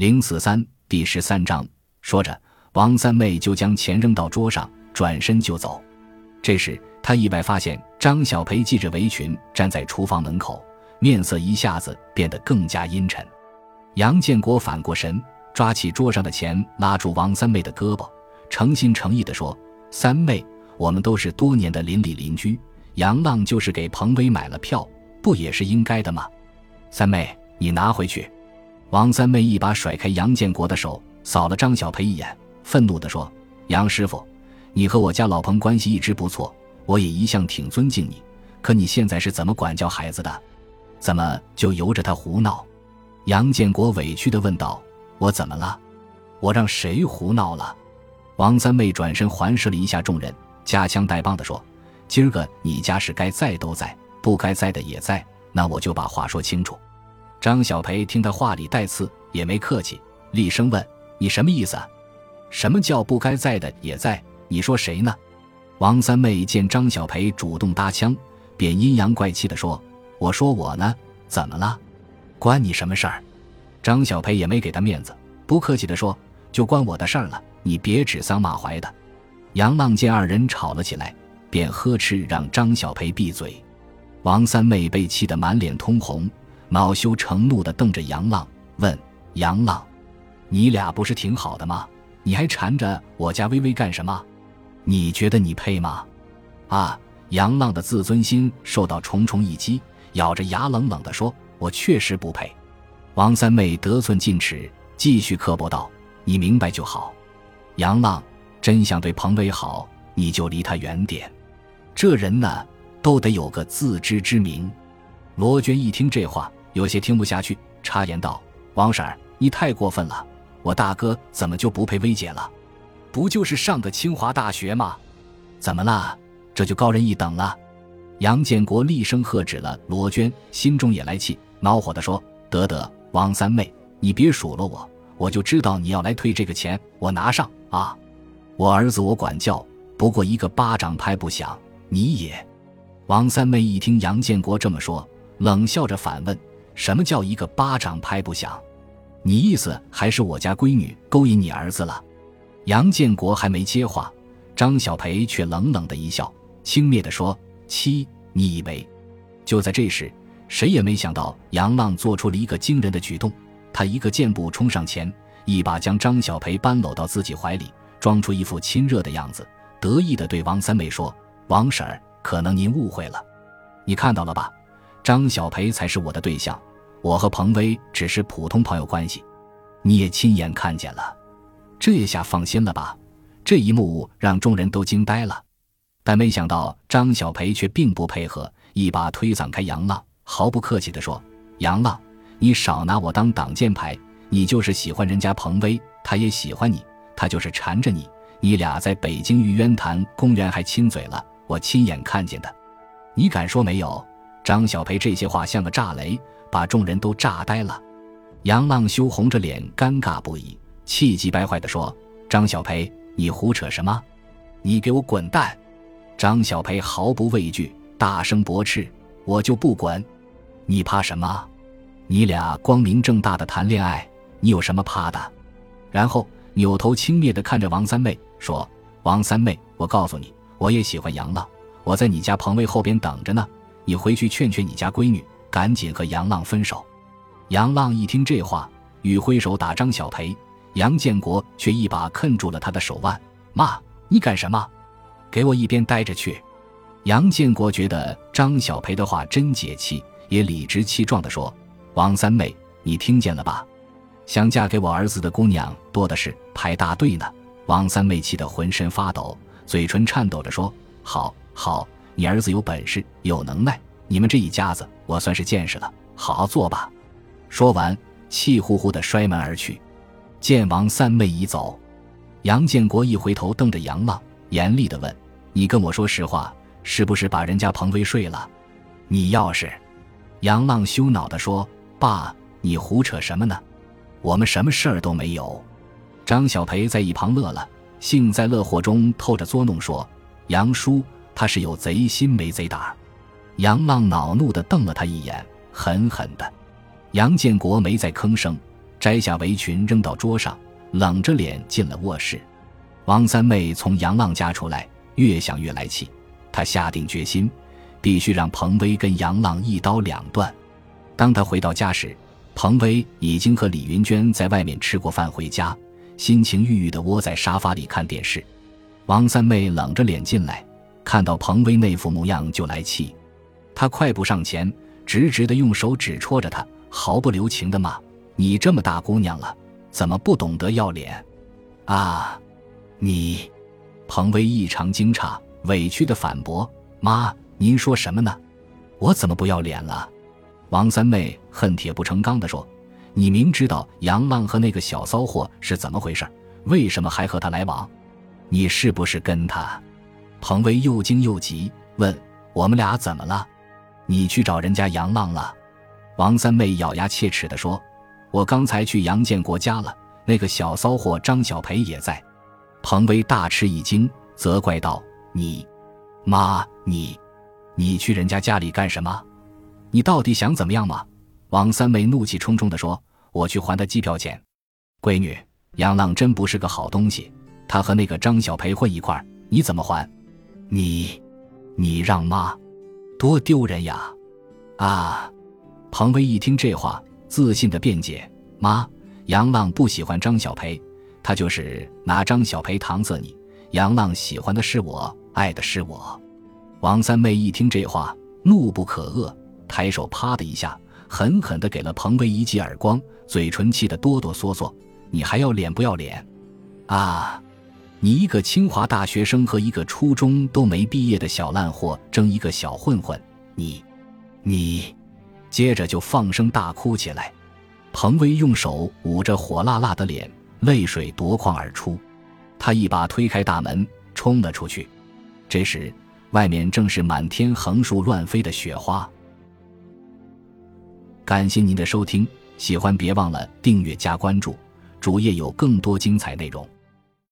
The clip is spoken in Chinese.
零四三第十三章。说着，王三妹就将钱扔到桌上，转身就走。这时，他意外发现张小培系着围裙站在厨房门口，面色一下子变得更加阴沉。杨建国反过神，抓起桌上的钱，拉住王三妹的胳膊，诚心诚意地说：“三妹，我们都是多年的邻里邻居，杨浪就是给彭威买了票，不也是应该的吗？三妹，你拿回去。”王三妹一把甩开杨建国的手，扫了张小培一眼，愤怒地说：“杨师傅，你和我家老彭关系一直不错，我也一向挺尊敬你。可你现在是怎么管教孩子的？怎么就由着他胡闹？”杨建国委屈地问道：“我怎么了？我让谁胡闹了？”王三妹转身环视了一下众人，夹枪带棒地说：“今儿个你家是该在都在，不该在的也在，那我就把话说清楚。”张小培听他话里带刺，也没客气，厉声问：“你什么意思？什么叫不该在的也在？你说谁呢？”王三妹见张小培主动搭腔，便阴阳怪气地说：“我说我呢，怎么了？关你什么事儿？”张小培也没给他面子，不客气地说：“就关我的事儿了，你别指桑骂槐的。”杨浪见二人吵了起来，便呵斥让张小培闭嘴。王三妹被气得满脸通红。恼羞成怒地瞪着杨浪，问：“杨浪，你俩不是挺好的吗？你还缠着我家微微干什么？你觉得你配吗？”啊！杨浪的自尊心受到重重一击，咬着牙冷冷地说：“我确实不配。”王三妹得寸进尺，继续刻薄道：“你明白就好。杨浪真想对彭威好，你就离他远点。这人呢，都得有个自知之明。”罗娟一听这话。有些听不下去，插言道：“王婶儿，你太过分了！我大哥怎么就不配薇姐了？不就是上个清华大学吗？怎么了？这就高人一等了？”杨建国厉声喝止了罗娟，心中也来气，恼火地说：“得得，王三妹，你别数落我，我就知道你要来退这个钱，我拿上啊！我儿子我管教，不过一个巴掌拍不响，你也……”王三妹一听杨建国这么说，冷笑着反问。什么叫一个巴掌拍不响？你意思还是我家闺女勾引你儿子了？杨建国还没接话，张小培却冷冷的一笑，轻蔑地说：“七，你以为？”就在这时，谁也没想到杨浪做出了一个惊人的举动，他一个箭步冲上前，一把将张小培搬搂到自己怀里，装出一副亲热的样子，得意地对王三妹说：“王婶儿，可能您误会了，你看到了吧？张小培才是我的对象。”我和彭威只是普通朋友关系，你也亲眼看见了，这下放心了吧？这一幕让众人都惊呆了，但没想到张小培却并不配合，一把推搡开杨浪，毫不客气地说：“杨浪，你少拿我当挡箭牌！你就是喜欢人家彭威，他也喜欢你，他就是缠着你，你俩在北京玉渊潭公园还亲嘴了，我亲眼看见的，你敢说没有？”张小培这些话像个炸雷。把众人都炸呆了，杨浪羞红着脸，尴尬不已，气急败坏地说：“张小培，你胡扯什么？你给我滚蛋！”张小培毫不畏惧，大声驳斥：“我就不滚！你怕什么？你俩光明正大的谈恋爱，你有什么怕的？”然后扭头轻蔑地看着王三妹说：“王三妹，我告诉你，我也喜欢杨浪，我在你家棚位后边等着呢，你回去劝劝你家闺女。”赶紧和杨浪分手！杨浪一听这话，欲挥手打张小培，杨建国却一把困住了他的手腕，骂：“你干什么？给我一边待着去！”杨建国觉得张小培的话真解气，也理直气壮地说：“王三妹，你听见了吧？想嫁给我儿子的姑娘多的是，排大队呢。”王三妹气得浑身发抖，嘴唇颤抖着说：“好，好，你儿子有本事，有能耐。”你们这一家子，我算是见识了。好好做吧。说完，气呼呼的摔门而去。见王三妹已走，杨建国一回头，瞪着杨浪，严厉的问：“你跟我说实话，是不是把人家彭威睡了？你要是……”杨浪羞恼的说：“爸，你胡扯什么呢？我们什么事儿都没有。”张小培在一旁乐了，幸灾乐祸中透着作弄，说：“杨叔他是有贼心没贼胆。”杨浪恼怒地瞪了他一眼，狠狠的。杨建国没再吭声，摘下围裙扔到桌上，冷着脸进了卧室。王三妹从杨浪家出来，越想越来气，她下定决心，必须让彭威跟杨浪一刀两断。当他回到家时，彭威已经和李云娟在外面吃过饭回家，心情郁郁地窝在沙发里看电视。王三妹冷着脸进来，看到彭威那副模样就来气，他快步上前，直直的用手指戳着他，毫不留情的骂：“你这么大姑娘了，怎么不懂得要脸？啊，你！”彭威异常惊诧，委屈的反驳：“妈，您说什么呢？我怎么不要脸了？”王三妹恨铁不成钢的说：“你明知道杨浪和那个小骚货是怎么回事，为什么还和他来往？你是不是跟他？”彭威又惊又急，问：“我们俩怎么了？你去找人家杨浪了？”王三妹咬牙切齿地说：“我刚才去杨建国家了，那个小骚货张小培也在。”彭威大吃一惊，责怪道：“你，妈，你，你去人家家里干什么？”你到底想怎么样嘛？王三妹怒气冲冲地说：“我去还他机票钱。”闺女，杨浪真不是个好东西，他和那个张小培混一块儿，你怎么还？你，你让妈，多丢人呀！啊！彭威一听这话，自信的辩解：“妈，杨浪不喜欢张小培，他就是拿张小培搪塞你。杨浪喜欢的是我，爱的是我。”王三妹一听这话，怒不可遏。抬手啪的一下，狠狠的给了彭威一记耳光，嘴唇气得哆哆嗦嗦。你还要脸不要脸？啊！你一个清华大学生和一个初中都没毕业的小烂货争一个小混混，你，你，接着就放声大哭起来。彭威用手捂着火辣辣的脸，泪水夺眶而出。他一把推开大门，冲了出去。这时，外面正是满天横竖乱飞的雪花。感谢您的收听，喜欢别忘了订阅加关注，主页有更多精彩内容。